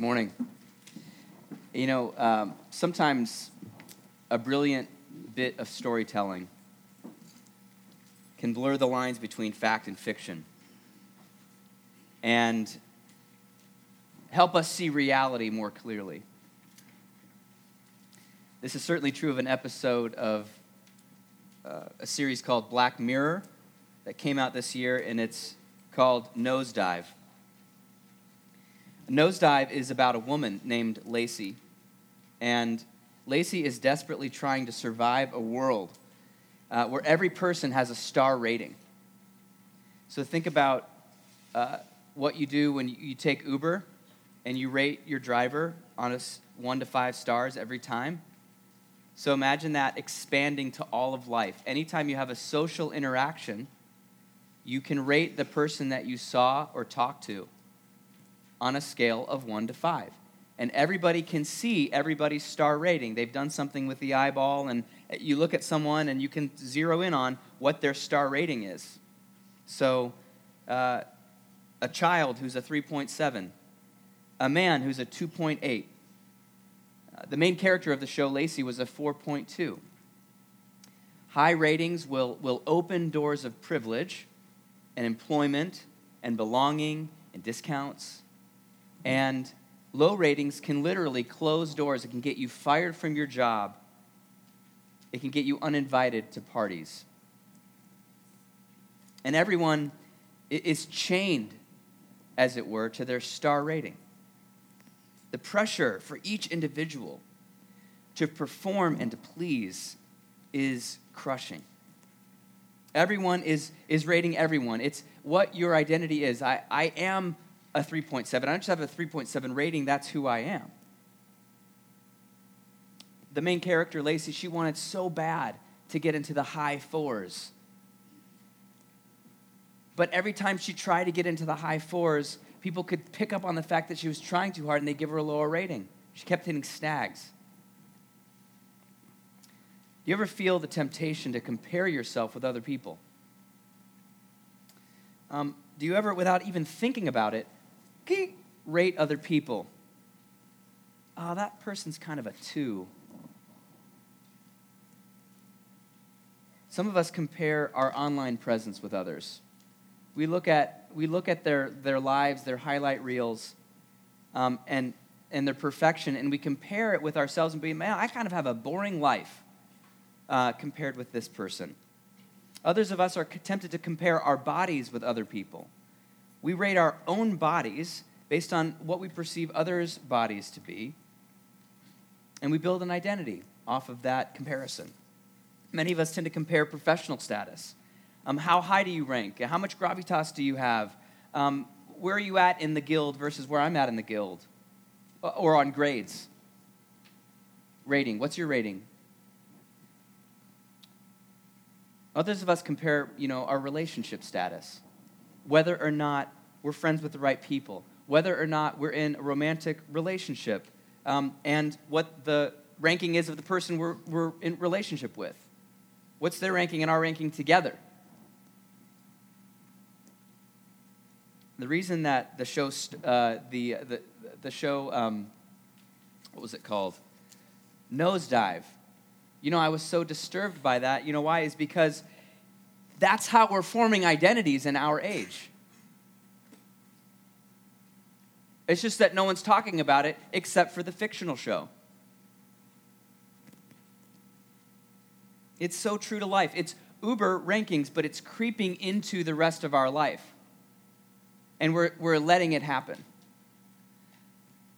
Morning. You know, um, sometimes a brilliant bit of storytelling can blur the lines between fact and fiction and help us see reality more clearly. This is certainly true of an episode of uh, a series called Black Mirror that came out this year, and it's called Nosedive. Nosedive is about a woman named Lacey, and Lacey is desperately trying to survive a world uh, where every person has a star rating. So think about uh, what you do when you take Uber and you rate your driver on a one to five stars every time. So imagine that expanding to all of life. Anytime you have a social interaction, you can rate the person that you saw or talked to on a scale of one to five. And everybody can see everybody's star rating. They've done something with the eyeball, and you look at someone and you can zero in on what their star rating is. So, uh, a child who's a 3.7, a man who's a 2.8. Uh, the main character of the show, Lacey, was a 4.2. High ratings will, will open doors of privilege and employment and belonging and discounts. And low ratings can literally close doors. It can get you fired from your job, it can get you uninvited to parties. And everyone is chained, as it were, to their star rating. The pressure for each individual to perform and to please is crushing. Everyone is, is rating everyone. It's what your identity is. I, I am a 3.7. I don't just have a 3.7 rating, that's who I am. The main character, Lacey, she wanted so bad to get into the high fours. But every time she tried to get into the high fours, people could pick up on the fact that she was trying too hard and they give her a lower rating. She kept hitting snags. Do you ever feel the temptation to compare yourself with other people? Um, do you ever, without even thinking about it, rate other people. Oh, that person's kind of a two. Some of us compare our online presence with others. We look at, we look at their, their lives, their highlight reels, um, and, and their perfection, and we compare it with ourselves and be, man, I kind of have a boring life uh, compared with this person. Others of us are tempted to compare our bodies with other people. We rate our own bodies based on what we perceive others' bodies to be, and we build an identity off of that comparison. Many of us tend to compare professional status. Um, how high do you rank? How much gravitas do you have? Um, where are you at in the guild versus where I'm at in the guild? Or on grades? Rating. What's your rating? Others of us compare, you know, our relationship status whether or not we're friends with the right people, whether or not we're in a romantic relationship, um, and what the ranking is of the person we're, we're in relationship with. What's their ranking and our ranking together? The reason that the show, uh, the, the, the show, um, what was it called? Nosedive. You know, I was so disturbed by that. You know why? Is because that's how we're forming identities in our age. It's just that no one's talking about it except for the fictional show. It's so true to life. It's Uber rankings, but it's creeping into the rest of our life. And we're, we're letting it happen.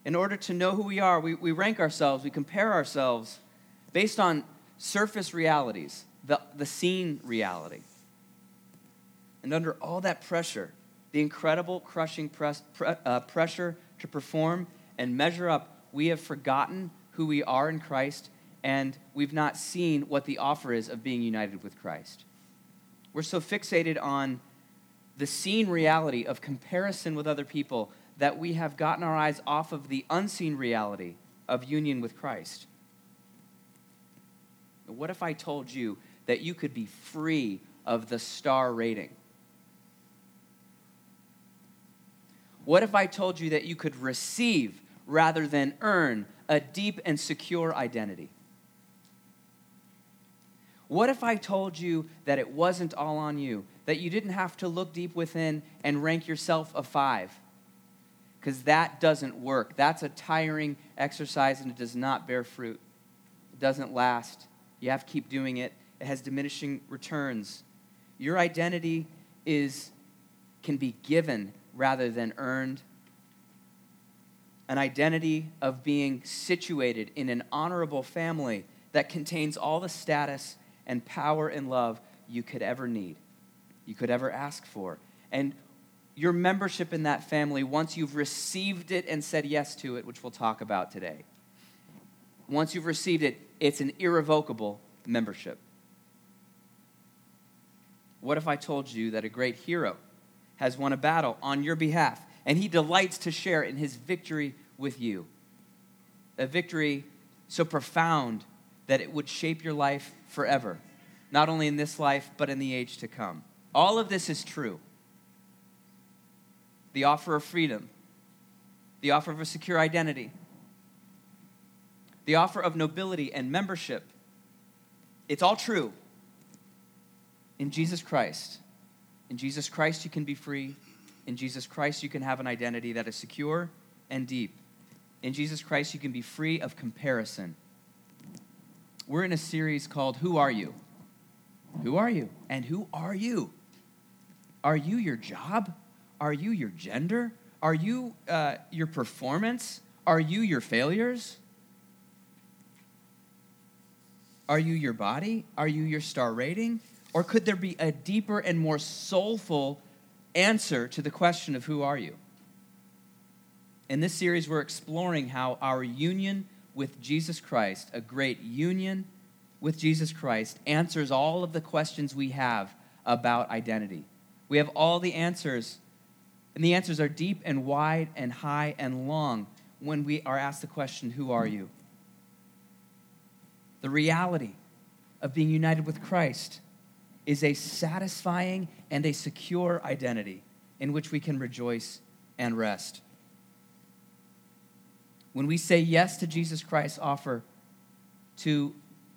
In order to know who we are, we, we rank ourselves, we compare ourselves based on surface realities, the, the seen reality. And under all that pressure, the incredible crushing press, pre, uh, pressure to perform and measure up, we have forgotten who we are in Christ and we've not seen what the offer is of being united with Christ. We're so fixated on the seen reality of comparison with other people that we have gotten our eyes off of the unseen reality of union with Christ. What if I told you that you could be free of the star rating? What if I told you that you could receive rather than earn a deep and secure identity? What if I told you that it wasn't all on you, that you didn't have to look deep within and rank yourself a five? Because that doesn't work. That's a tiring exercise and it does not bear fruit. It doesn't last. You have to keep doing it, it has diminishing returns. Your identity is, can be given rather than earned. An identity of being situated in an honorable family that contains all the status and power and love you could ever need, you could ever ask for. And your membership in that family, once you've received it and said yes to it, which we'll talk about today, once you've received it, it's an irrevocable membership. What if I told you that a great hero has won a battle on your behalf and he delights to share in his victory with you? A victory so profound that it would shape your life forever, not only in this life, but in the age to come. All of this is true. The offer of freedom, the offer of a secure identity, the offer of nobility and membership. It's all true in Jesus Christ. In Jesus Christ, you can be free. In Jesus Christ, you can have an identity that is secure and deep. In Jesus Christ, you can be free of comparison. We're in a series called Who Are You? Who are you? And who are you? Are you your job? Are you your gender? Are you uh, your performance? Are you your failures? Are you your body? Are you your star rating? Or could there be a deeper and more soulful answer to the question of who are you? In this series, we're exploring how our union with Jesus Christ, a great union with Jesus Christ, answers all of the questions we have about identity. We have all the answers, and the answers are deep and wide and high and long when we are asked the question, Who are you? The reality of being united with Christ is a satisfying and a secure identity in which we can rejoice and rest. When we say yes to Jesus Christ's offer to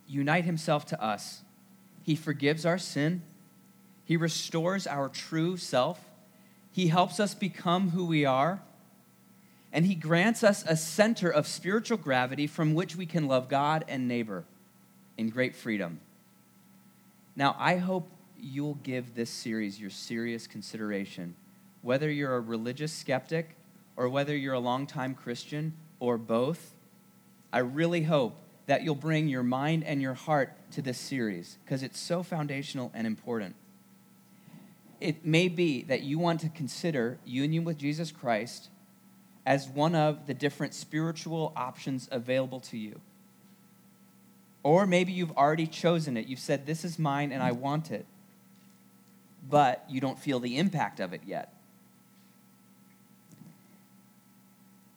unite himself to us, he forgives our sin, he restores our true self, he helps us become who we are, and he grants us a center of spiritual gravity from which we can love God and neighbor in great freedom. Now, I hope you'll give this series your serious consideration. Whether you're a religious skeptic or whether you're a longtime Christian or both, I really hope that you'll bring your mind and your heart to this series because it's so foundational and important. It may be that you want to consider union with Jesus Christ as one of the different spiritual options available to you. Or maybe you've already chosen it. You've said, This is mine and I want it. But you don't feel the impact of it yet.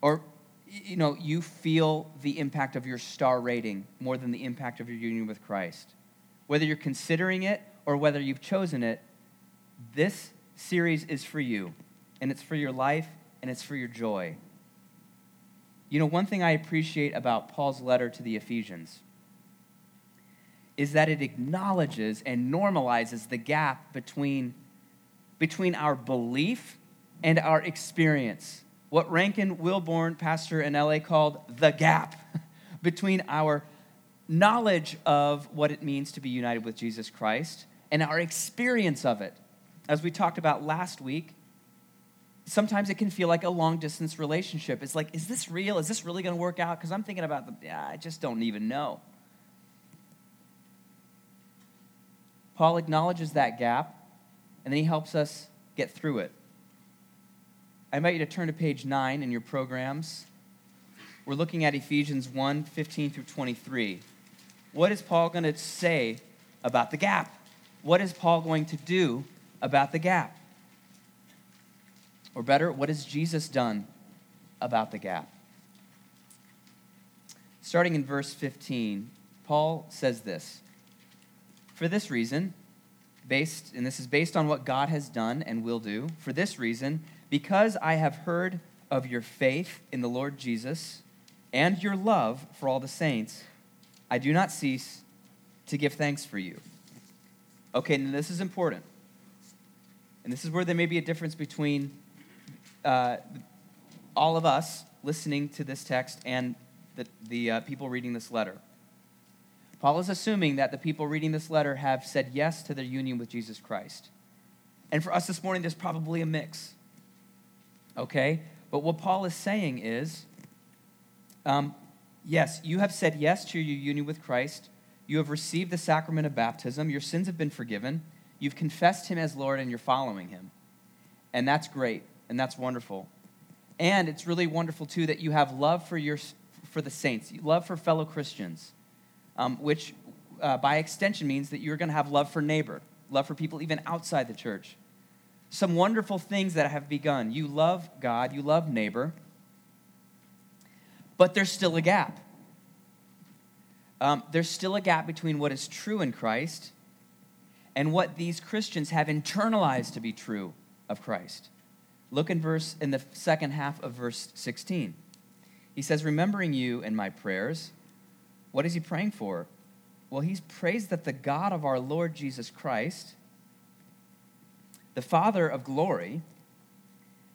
Or you know, you feel the impact of your star rating more than the impact of your union with Christ. Whether you're considering it or whether you've chosen it, this series is for you, and it's for your life, and it's for your joy. You know, one thing I appreciate about Paul's letter to the Ephesians is that it acknowledges and normalizes the gap between, between our belief and our experience what Rankin Wilbourne, pastor in LA, called the gap between our knowledge of what it means to be united with Jesus Christ and our experience of it. As we talked about last week, sometimes it can feel like a long distance relationship. It's like, is this real? Is this really going to work out? Because I'm thinking about the, yeah, I just don't even know. Paul acknowledges that gap, and then he helps us get through it. I invite you to turn to page 9 in your programs. We're looking at Ephesians 1 15 through 23. What is Paul going to say about the gap? What is Paul going to do about the gap? Or better, what has Jesus done about the gap? Starting in verse 15, Paul says this For this reason, based, and this is based on what God has done and will do, for this reason, because I have heard of your faith in the Lord Jesus and your love for all the saints, I do not cease to give thanks for you. Okay, and this is important. And this is where there may be a difference between uh, all of us listening to this text and the, the uh, people reading this letter. Paul is assuming that the people reading this letter have said yes to their union with Jesus Christ. And for us this morning, there's probably a mix. Okay? But what Paul is saying is um, yes, you have said yes to your union with Christ. You have received the sacrament of baptism. Your sins have been forgiven. You've confessed him as Lord and you're following him. And that's great and that's wonderful. And it's really wonderful too that you have love for your for the saints, love for fellow Christians, um, which uh, by extension means that you're going to have love for neighbor, love for people even outside the church. Some wonderful things that have begun. You love God, you love neighbor, but there's still a gap. Um, there's still a gap between what is true in Christ and what these Christians have internalized to be true of Christ. Look in verse in the second half of verse 16. He says, "Remembering you in my prayers." What is he praying for? Well, he's prays that the God of our Lord Jesus Christ, the Father of glory,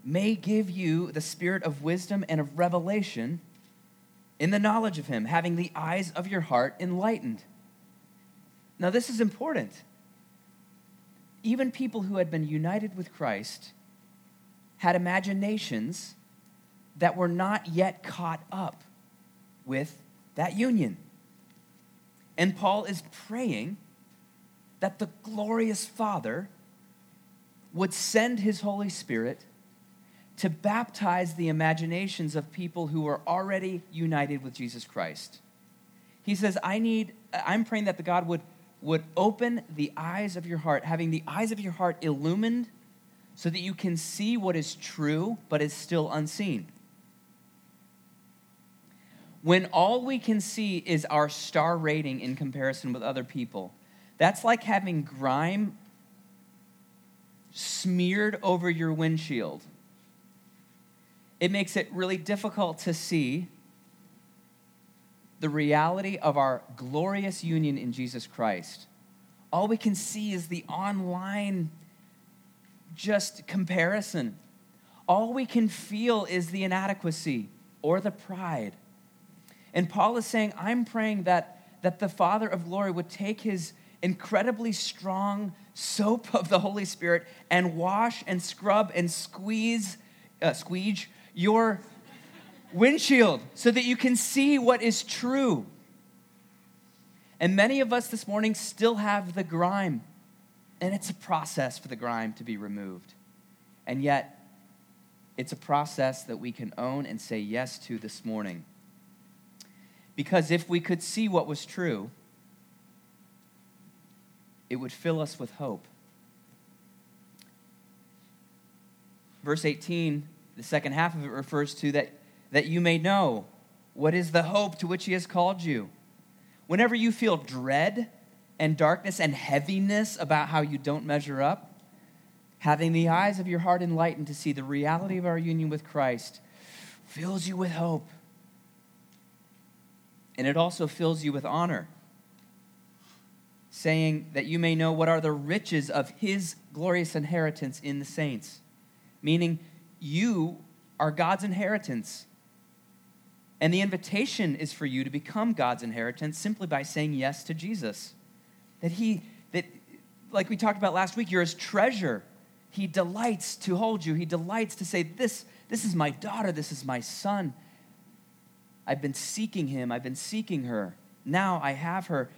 may give you the spirit of wisdom and of revelation in the knowledge of him, having the eyes of your heart enlightened. Now, this is important. Even people who had been united with Christ had imaginations that were not yet caught up with that union. And Paul is praying that the glorious Father would send his Holy Spirit to baptize the imaginations of people who are already united with Jesus Christ. He says, I need, I'm praying that the God would, would open the eyes of your heart, having the eyes of your heart illumined so that you can see what is true but is still unseen. When all we can see is our star rating in comparison with other people, that's like having grime smeared over your windshield. It makes it really difficult to see the reality of our glorious union in Jesus Christ. All we can see is the online just comparison. All we can feel is the inadequacy or the pride. And Paul is saying, I'm praying that, that the Father of glory would take his incredibly strong soap of the Holy Spirit and wash and scrub and squeeze, uh, squeege your windshield so that you can see what is true. And many of us this morning still have the grime and it's a process for the grime to be removed. And yet, it's a process that we can own and say yes to this morning. Because if we could see what was true, it would fill us with hope. Verse 18, the second half of it refers to that, that you may know what is the hope to which he has called you. Whenever you feel dread and darkness and heaviness about how you don't measure up, having the eyes of your heart enlightened to see the reality of our union with Christ fills you with hope. And it also fills you with honor, saying that you may know what are the riches of his glorious inheritance in the saints, meaning you are God's inheritance. And the invitation is for you to become God's inheritance simply by saying yes to Jesus that he, that, like we talked about last week, you're his treasure. He delights to hold you. He delights to say, This, this is my daughter, this is my son. I've been seeking him, I've been seeking her. Now I have her.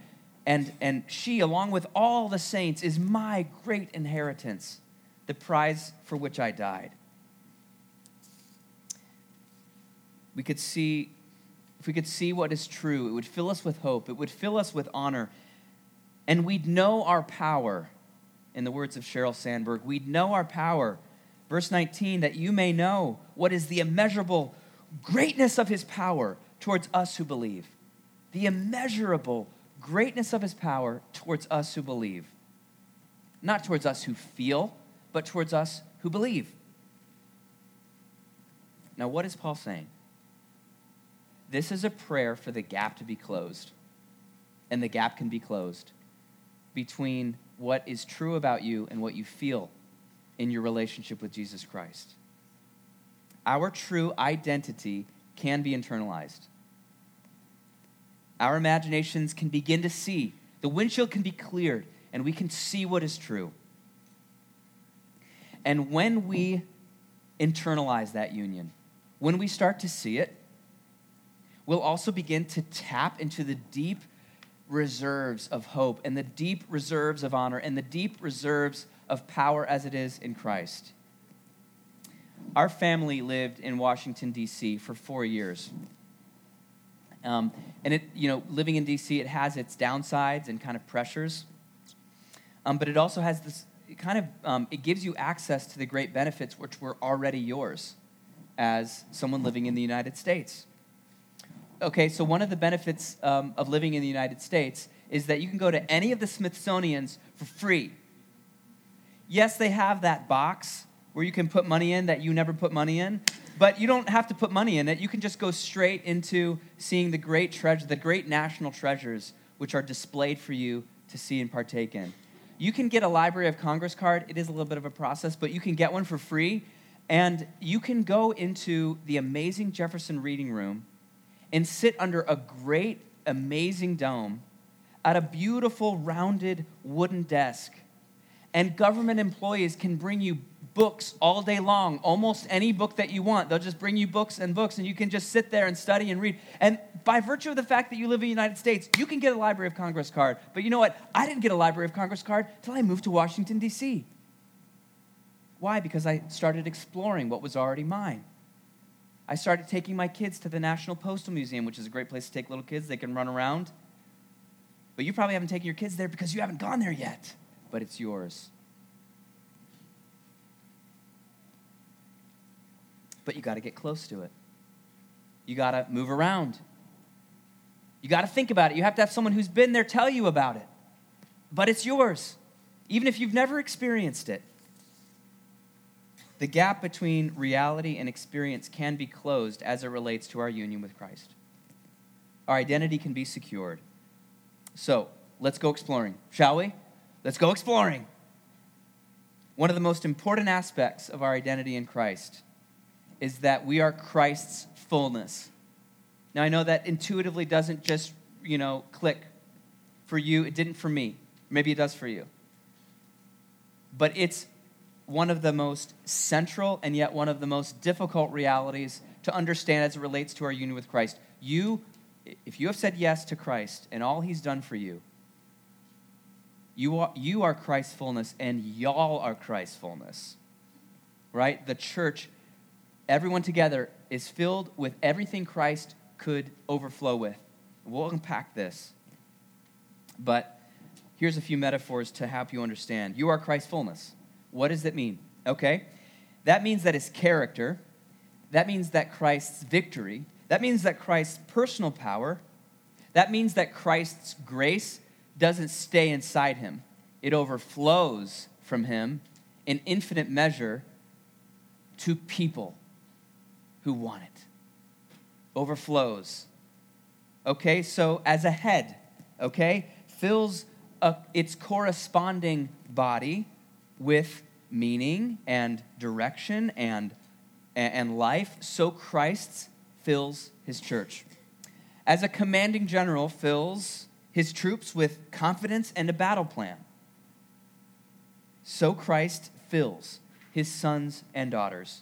And, and she, along with all the saints, is my great inheritance, the prize for which I died. We could see, if we could see what is true, it would fill us with hope, it would fill us with honor, and we'd know our power. In the words of Sheryl Sandberg, we'd know our power. Verse 19, that you may know what is the immeasurable greatness of his power towards us who believe. The immeasurable greatness of his power towards us who believe. Not towards us who feel, but towards us who believe. Now, what is Paul saying? This is a prayer for the gap to be closed. And the gap can be closed between what is true about you and what you feel in your relationship with Jesus Christ. Our true identity can be internalized. Our imaginations can begin to see. The windshield can be cleared, and we can see what is true. And when we internalize that union, when we start to see it, we'll also begin to tap into the deep reserves of hope and the deep reserves of honor and the deep reserves of power as it is in Christ. Our family lived in Washington, D.C. for four years. Um, and it, you know, living in D.C., it has its downsides and kind of pressures. Um, but it also has this kind of, um, it gives you access to the great benefits which were already yours as someone living in the United States. Okay, so one of the benefits um, of living in the United States is that you can go to any of the Smithsonian's for free. Yes, they have that box where you can put money in that you never put money in, but you don't have to put money in it. You can just go straight into seeing the great treasure, the great national treasures which are displayed for you to see and partake in. You can get a Library of Congress card. It is a little bit of a process, but you can get one for free. And you can go into the amazing Jefferson Reading Room and sit under a great, amazing dome at a beautiful, rounded wooden desk. And government employees can bring you books all day long, almost any book that you want. They'll just bring you books and books, and you can just sit there and study and read. And by virtue of the fact that you live in the United States, you can get a Library of Congress card. But you know what? I didn't get a Library of Congress card until I moved to Washington, D.C. Why? Because I started exploring what was already mine. I started taking my kids to the National Postal Museum, which is a great place to take little kids. They can run around. But you probably haven't taken your kids there because you haven't gone there yet. But it's yours. But you got to get close to it. You got to move around. You got to think about it. You have to have someone who's been there tell you about it. But it's yours, even if you've never experienced it. The gap between reality and experience can be closed as it relates to our union with Christ. Our identity can be secured. So, let's go exploring, shall we? Let's go exploring. One of the most important aspects of our identity in Christ is that we are Christ's fullness. Now, I know that intuitively doesn't just, you know, click for you. It didn't for me. Maybe it does for you. But it's one of the most central and yet one of the most difficult realities to understand as it relates to our union with Christ. You, if you have said yes to Christ and all he's done for you, you are, you are Christ's fullness and y'all are Christ's fullness. Right? The church, everyone together, is filled with everything Christ could overflow with. We'll unpack this. But here's a few metaphors to help you understand. You are Christ's fullness. What does that mean? Okay. That means that his character, that means that Christ's victory, that means that Christ's personal power, that means that Christ's grace doesn't stay inside him, it overflows from him in infinite measure to people who want it. Overflows. Okay, so as a head, okay, fills a, its corresponding body with meaning and direction and, and life, so Christ fills his church. As a commanding general fills his troops with confidence and a battle plan, so Christ fills his sons and daughters.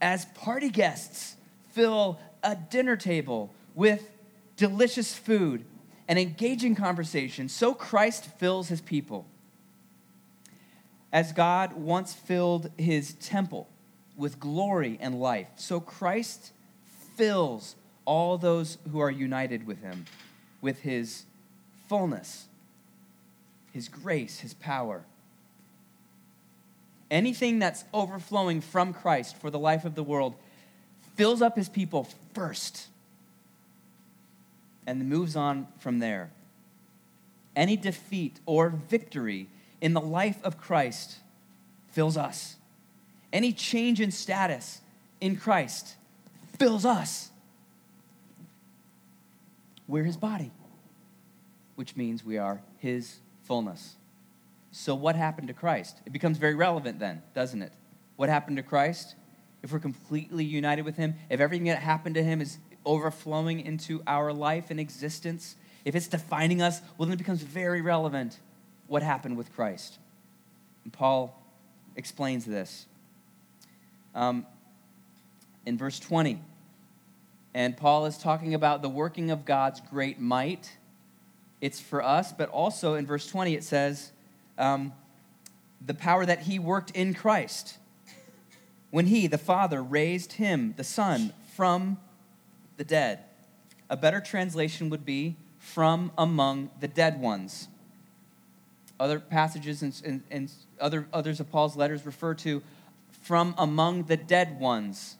As party guests fill a dinner table with delicious food and engaging conversation, so Christ fills his people as God once filled his temple with glory and life, so Christ fills all those who are united with him with his fullness, his grace, his power. Anything that's overflowing from Christ for the life of the world fills up his people first and moves on from there. Any defeat or victory in the life of Christ fills us. Any change in status in Christ fills us. We're his body, which means we are his fullness. So, what happened to Christ? It becomes very relevant then, doesn't it? What happened to Christ? If we're completely united with him, if everything that happened to him is overflowing into our life and existence, if it's defining us, well, then it becomes very relevant what happened with Christ. And Paul explains this. Um, in verse 20, and Paul is talking about the working of God's great might. It's for us, but also in verse 20 it says, um, the power that he worked in Christ when he, the Father, raised him, the Son, from the dead. A better translation would be from among the dead ones. Other passages and, other, others of Paul's letters refer to from among the dead ones.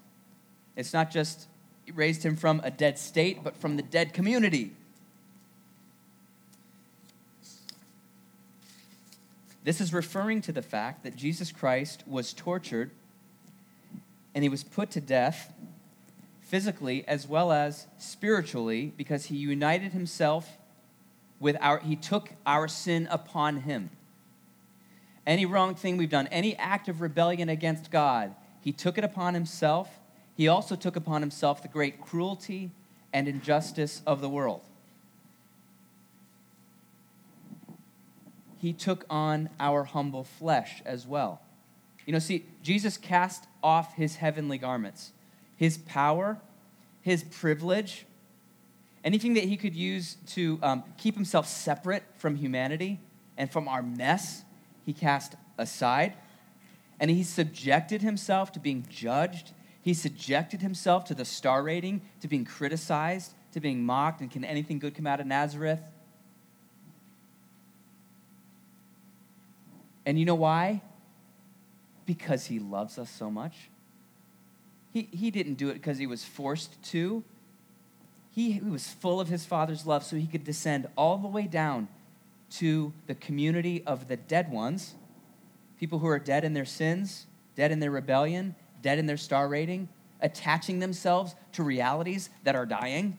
It's not just raised him from a dead state, but from the dead community. This is referring to the fact that Jesus Christ was tortured and he was put to death physically as well as spiritually because he united himself with our he took our sin upon him. Any wrong thing we've done any act of rebellion against god he took it upon himself. He also took upon himself the great cruelty and injustice of the world he took on our humble flesh as well you know see jesus cast off his heavenly garments his power, his privilege, anything that he could use to um, keep himself separate from humanity and from our mess, he cast aside. And he subjected himself to being judged. He subjected himself to the star rating, to being criticized, to being mocked, and can anything good come out of Nazareth? And you know why? Because he loves us so much. He, he didn't do it because he was forced to. He, he was full of his Father's love, so he could descend all the way down to the community of the dead ones, people who are dead in their sins, dead in their rebellion, dead in their star rating, attaching themselves to realities that are dying,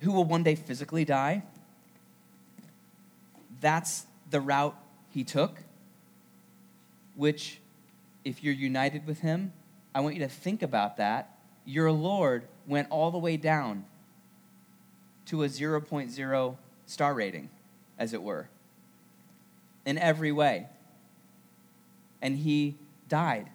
who will one day physically die. That's the route he took, which if you're united with him, I want you to think about that. Your Lord went all the way down to a 0.0 star rating, as it were, in every way. And he died.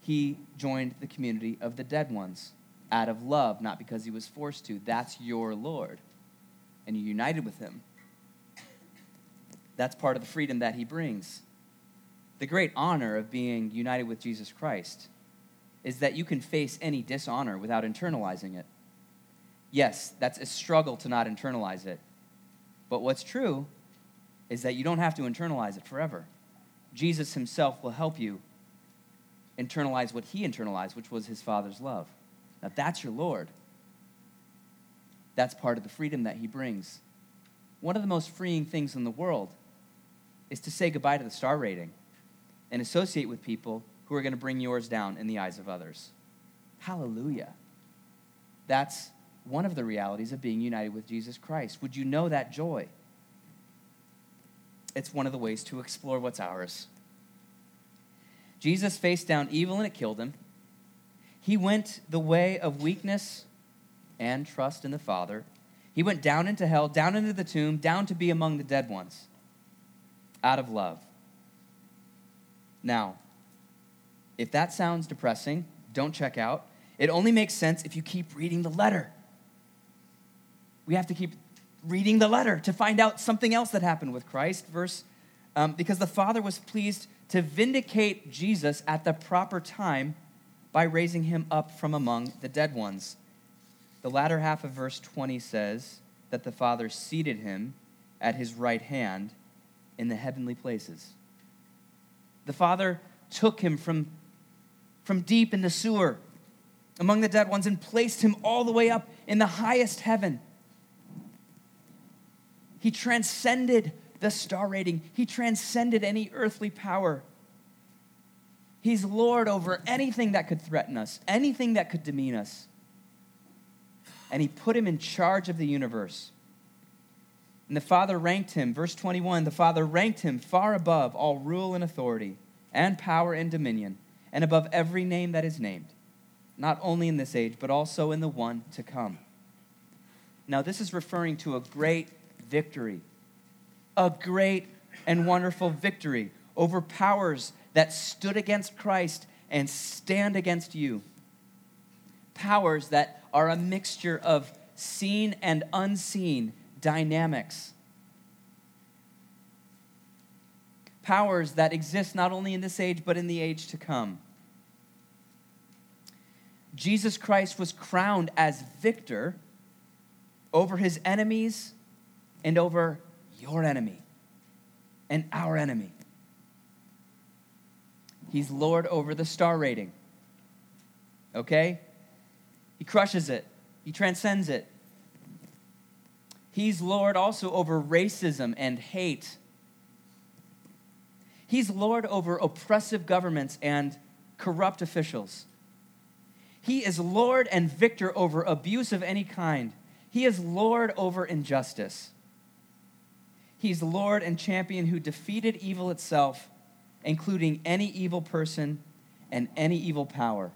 He joined the community of the dead ones out of love, not because he was forced to. That's your Lord. And you're united with him. That's part of the freedom that he brings the great honor of being united with Jesus Christ is that you can face any dishonor without internalizing it. Yes, that's a struggle to not internalize it. But what's true is that you don't have to internalize it forever. Jesus himself will help you internalize what he internalized, which was his Father's love. Now, that's your Lord. That's part of the freedom that he brings. One of the most freeing things in the world is to say goodbye to the star rating and associate with people who are going to bring yours down in the eyes of others. Hallelujah. That's one of the realities of being united with Jesus Christ. Would you know that joy? It's one of the ways to explore what's ours. Jesus faced down evil and it killed him. He went the way of weakness and trust in the Father. He went down into hell, down into the tomb, down to be among the dead ones out of love. Now, if that sounds depressing, don't check out. It only makes sense if you keep reading the letter. We have to keep reading the letter to find out something else that happened with Christ. Verse, um, because the Father was pleased to vindicate Jesus at the proper time by raising him up from among the dead ones. The latter half of verse 20 says that the Father seated him at his right hand in the heavenly places. The Father took him from, from deep in the sewer among the dead ones and placed him all the way up in the highest heaven. He transcended the star rating, he transcended any earthly power. He's Lord over anything that could threaten us, anything that could demean us. And He put him in charge of the universe. And the Father ranked him, verse 21 the Father ranked him far above all rule and authority, and power and dominion, and above every name that is named, not only in this age, but also in the one to come. Now, this is referring to a great victory, a great and wonderful victory over powers that stood against Christ and stand against you. Powers that are a mixture of seen and unseen dynamics. Powers that exist not only in this age, but in the age to come. Jesus Christ was crowned as victor over his enemies and over your enemy and our enemy. He's Lord over the star rating. Okay? He crushes it, he transcends it. He's Lord also over racism and hate. He's Lord over oppressive governments and corrupt officials. He is Lord and victor over abuse of any kind. He is Lord over injustice. He's Lord and champion who defeated evil itself, including any evil person and any evil power.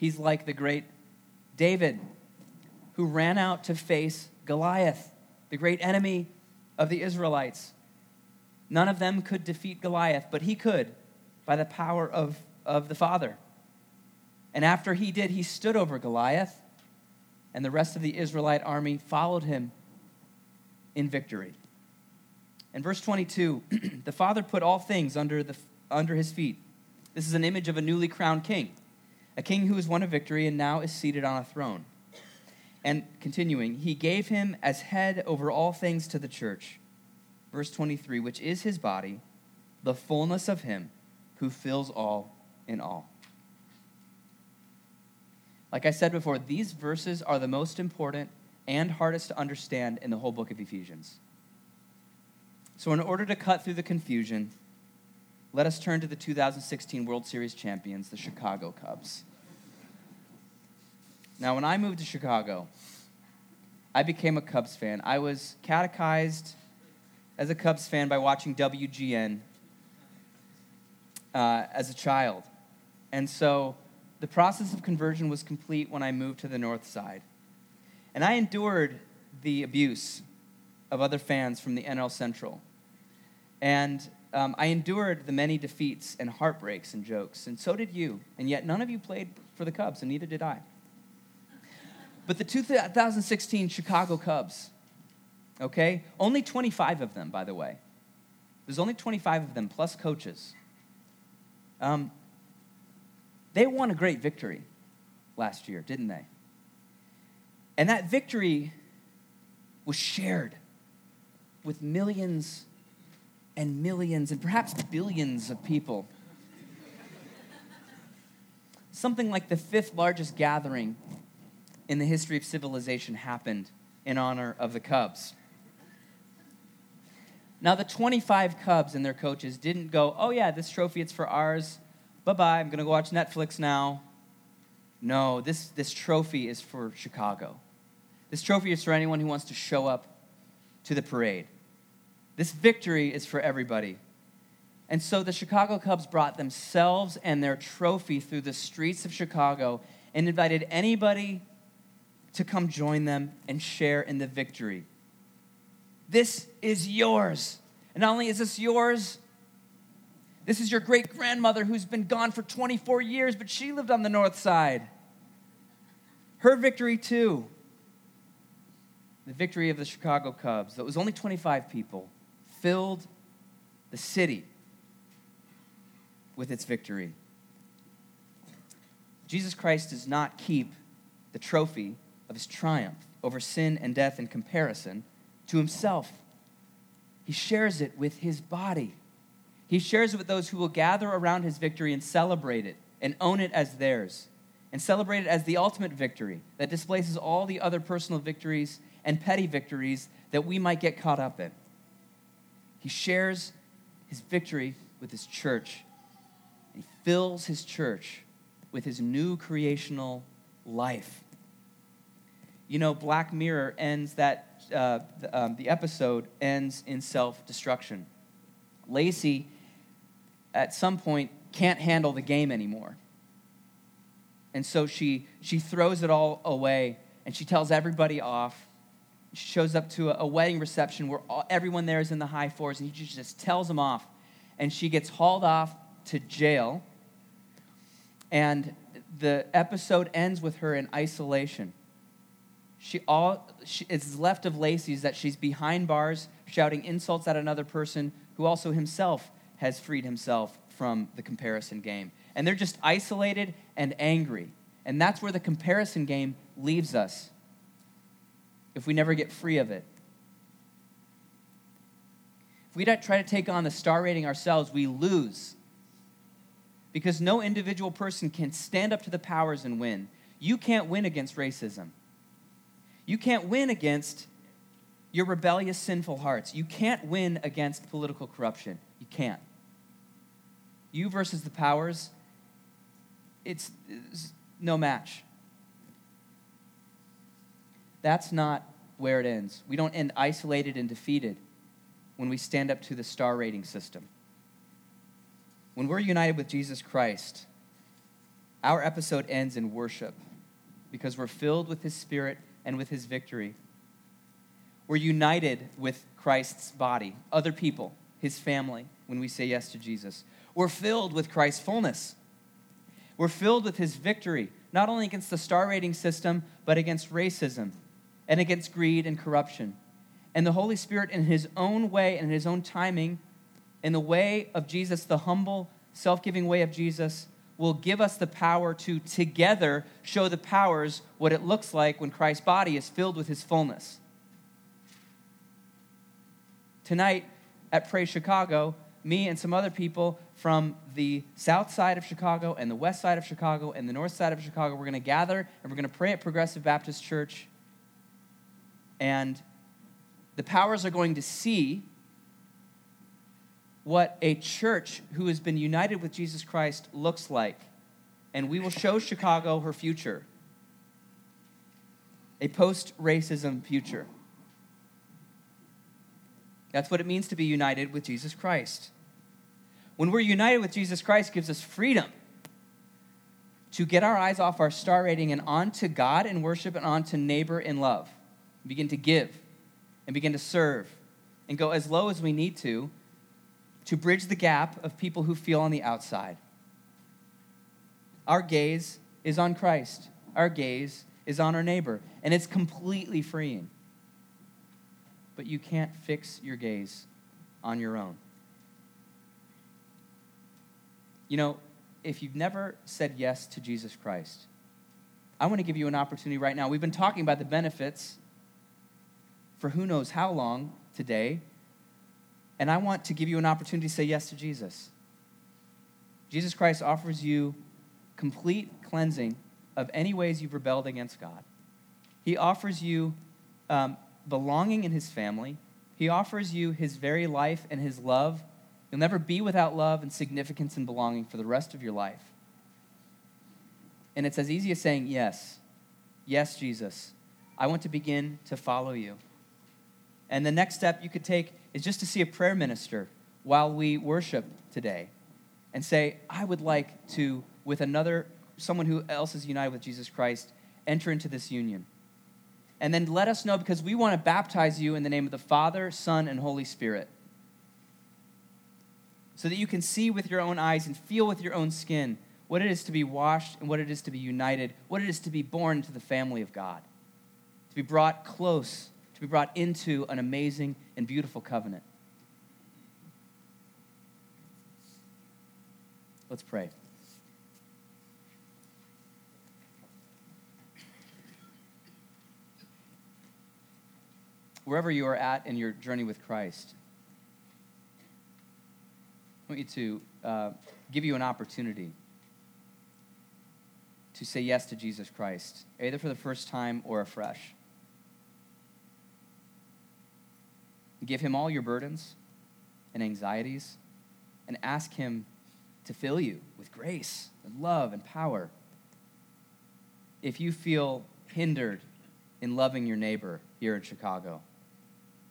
He's like the great David who ran out to face Goliath, the great enemy of the Israelites. None of them could defeat Goliath, but he could by the power of, of the Father. And after he did, he stood over Goliath, and the rest of the Israelite army followed him in victory. In verse 22, the Father put all things under, the, under his feet. This is an image of a newly crowned king, a king who has won a victory and now is seated on a throne. And continuing, he gave him as head over all things to the church. Verse 23, which is his body, the fullness of him who fills all in all. Like I said before, these verses are the most important and hardest to understand in the whole book of Ephesians. So, in order to cut through the confusion, let us turn to the 2016 World Series champions, the Chicago Cubs. Now, when I moved to Chicago, I became a Cubs fan. I was catechized as a Cubs fan by watching WGN uh, as a child. And so the process of conversion was complete when I moved to the north side. And I endured the abuse of other fans from the NL Central. And um, I endured the many defeats and heartbreaks and jokes, and so did you. And yet none of you played for the Cubs, and neither did I. But the 2016 Chicago Cubs, okay? Only 25 of them, by the way. There's only 25 of them, plus coaches. Um, they won a great victory last year, didn't they? And that victory was shared with millions and millions and perhaps billions of people. Something like the fifth largest gathering in the history of civilization happened in honor of the Cubs. Now, the 25 Cubs and their coaches didn't go, oh, yeah, this trophy, it's for ours. Bye bye, I'm going to go watch Netflix now. No, this, this trophy is for Chicago. This trophy is for anyone who wants to show up to the parade. This victory is for everybody. And so the Chicago Cubs brought themselves and their trophy through the streets of Chicago and invited anybody to come join them and share in the victory. This is yours. And not only is this yours, this is your great grandmother who's been gone for 24 years, but she lived on the north side. Her victory, too. The victory of the Chicago Cubs, that was only 25 people, filled the city with its victory. Jesus Christ does not keep the trophy of his triumph over sin and death in comparison to himself. He shares it with his body. He shares it with those who will gather around his victory and celebrate it and own it as theirs and celebrate it as the ultimate victory that displaces all the other personal victories and petty victories that we might get caught up in. He shares his victory with his church. He fills his church with his new creational life. You know, Black Mirror ends that, uh, the, um, the episode ends in self destruction. Lacey, at some point, can't handle the game anymore. And so she, she throws it all away and she tells everybody off. Shows up to a, wedding reception where all, everyone there is in the high fours and she just tells them off. And she gets hauled off to jail. And the episode ends with her in isolation. She all she, it's left of Lacey's that she's behind bars shouting insults at another person who also himself has freed himself from the comparison game. And they're just isolated and angry. And that's where the comparison game leaves us if we never get free of it. If we don't try to take on the star rating ourselves, we lose. Because no individual person can stand up to the powers and win. You can't win against racism. You can't win against your rebellious, sinful hearts. You can't win against political corruption. You can't. You versus the powers, it's, it's no match. That's not where it ends. We don't end isolated and defeated when we stand up to the star rating system. When we're united with Jesus Christ, our episode ends in worship because we're filled with his spirit and with his victory. We're united with Christ's body, other people, his family, when we say yes to Jesus. We're filled with Christ's fullness. We're filled with his victory, not only against the star rating system, but against racism and against greed and corruption. And the Holy Spirit, in his own way and in his own timing, in the way of Jesus, the humble, self giving way of Jesus, will give us the power to together show the powers what it looks like when Christ's body is filled with his fullness. Tonight at Pray Chicago, me and some other people from the south side of Chicago and the west side of Chicago and the north side of Chicago, we're going to gather and we're going to pray at Progressive Baptist Church. And the powers are going to see what a church who has been united with Jesus Christ looks like. And we will show Chicago her future a post racism future. That's what it means to be united with Jesus Christ. When we're united with Jesus Christ, gives us freedom to get our eyes off our star rating and onto God in worship and onto neighbor in love. Begin to give and begin to serve and go as low as we need to to bridge the gap of people who feel on the outside. Our gaze is on Christ. Our gaze is on our neighbor, and it's completely freeing but you can't fix your gaze on your own. You know, if you've never said yes to Jesus Christ, I want to give you an opportunity right now. We've been talking about the benefits for who knows how long today, and I want to give you an opportunity to say yes to Jesus. Jesus Christ offers you complete cleansing of any ways you've rebelled against God. He offers you um, belonging in his family. He offers you his very life and his love. You'll never be without love and significance and belonging for the rest of your life. And it's as easy as saying, Yes, yes, Jesus, I want to begin to follow you. And the next step you could take is just to see a prayer minister while we worship today and say, I would like to, with another, someone who else is united with Jesus Christ, enter into this union and then let us know because we want to baptize you in the name of the Father, Son, and Holy Spirit. So that you can see with your own eyes and feel with your own skin what it is to be washed and what it is to be united, what it is to be born into the family of God, to be brought close, to be brought into an amazing and beautiful covenant. Let's pray. wherever you are at in your journey with Christ, I want you to uh, give you an opportunity to say yes to Jesus Christ, either for the first time or afresh. Give him all your burdens and anxieties and ask Him to fill you with grace and love and power. If you feel hindered in loving your neighbor here in Chicago,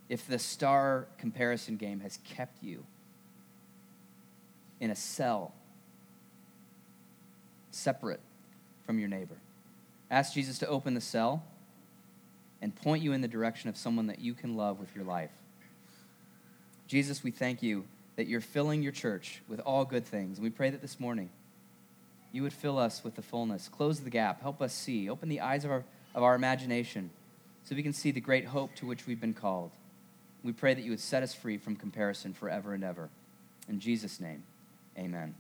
if the star comparison game has kept you in a cell, separate from your neighbor, ask Jesus to open the cell and point you in the direction of someone that you can love with your life. Jesus, we thank you that you're filling your church with all good things. And we pray that this morning you would fill us with the fullness. Close the gap. Help us see. Open the eyes of our, of our imagination so we can see the great hope to which we've been called. We pray that you would set us free from comparison forever and ever. In Jesus' name, amen.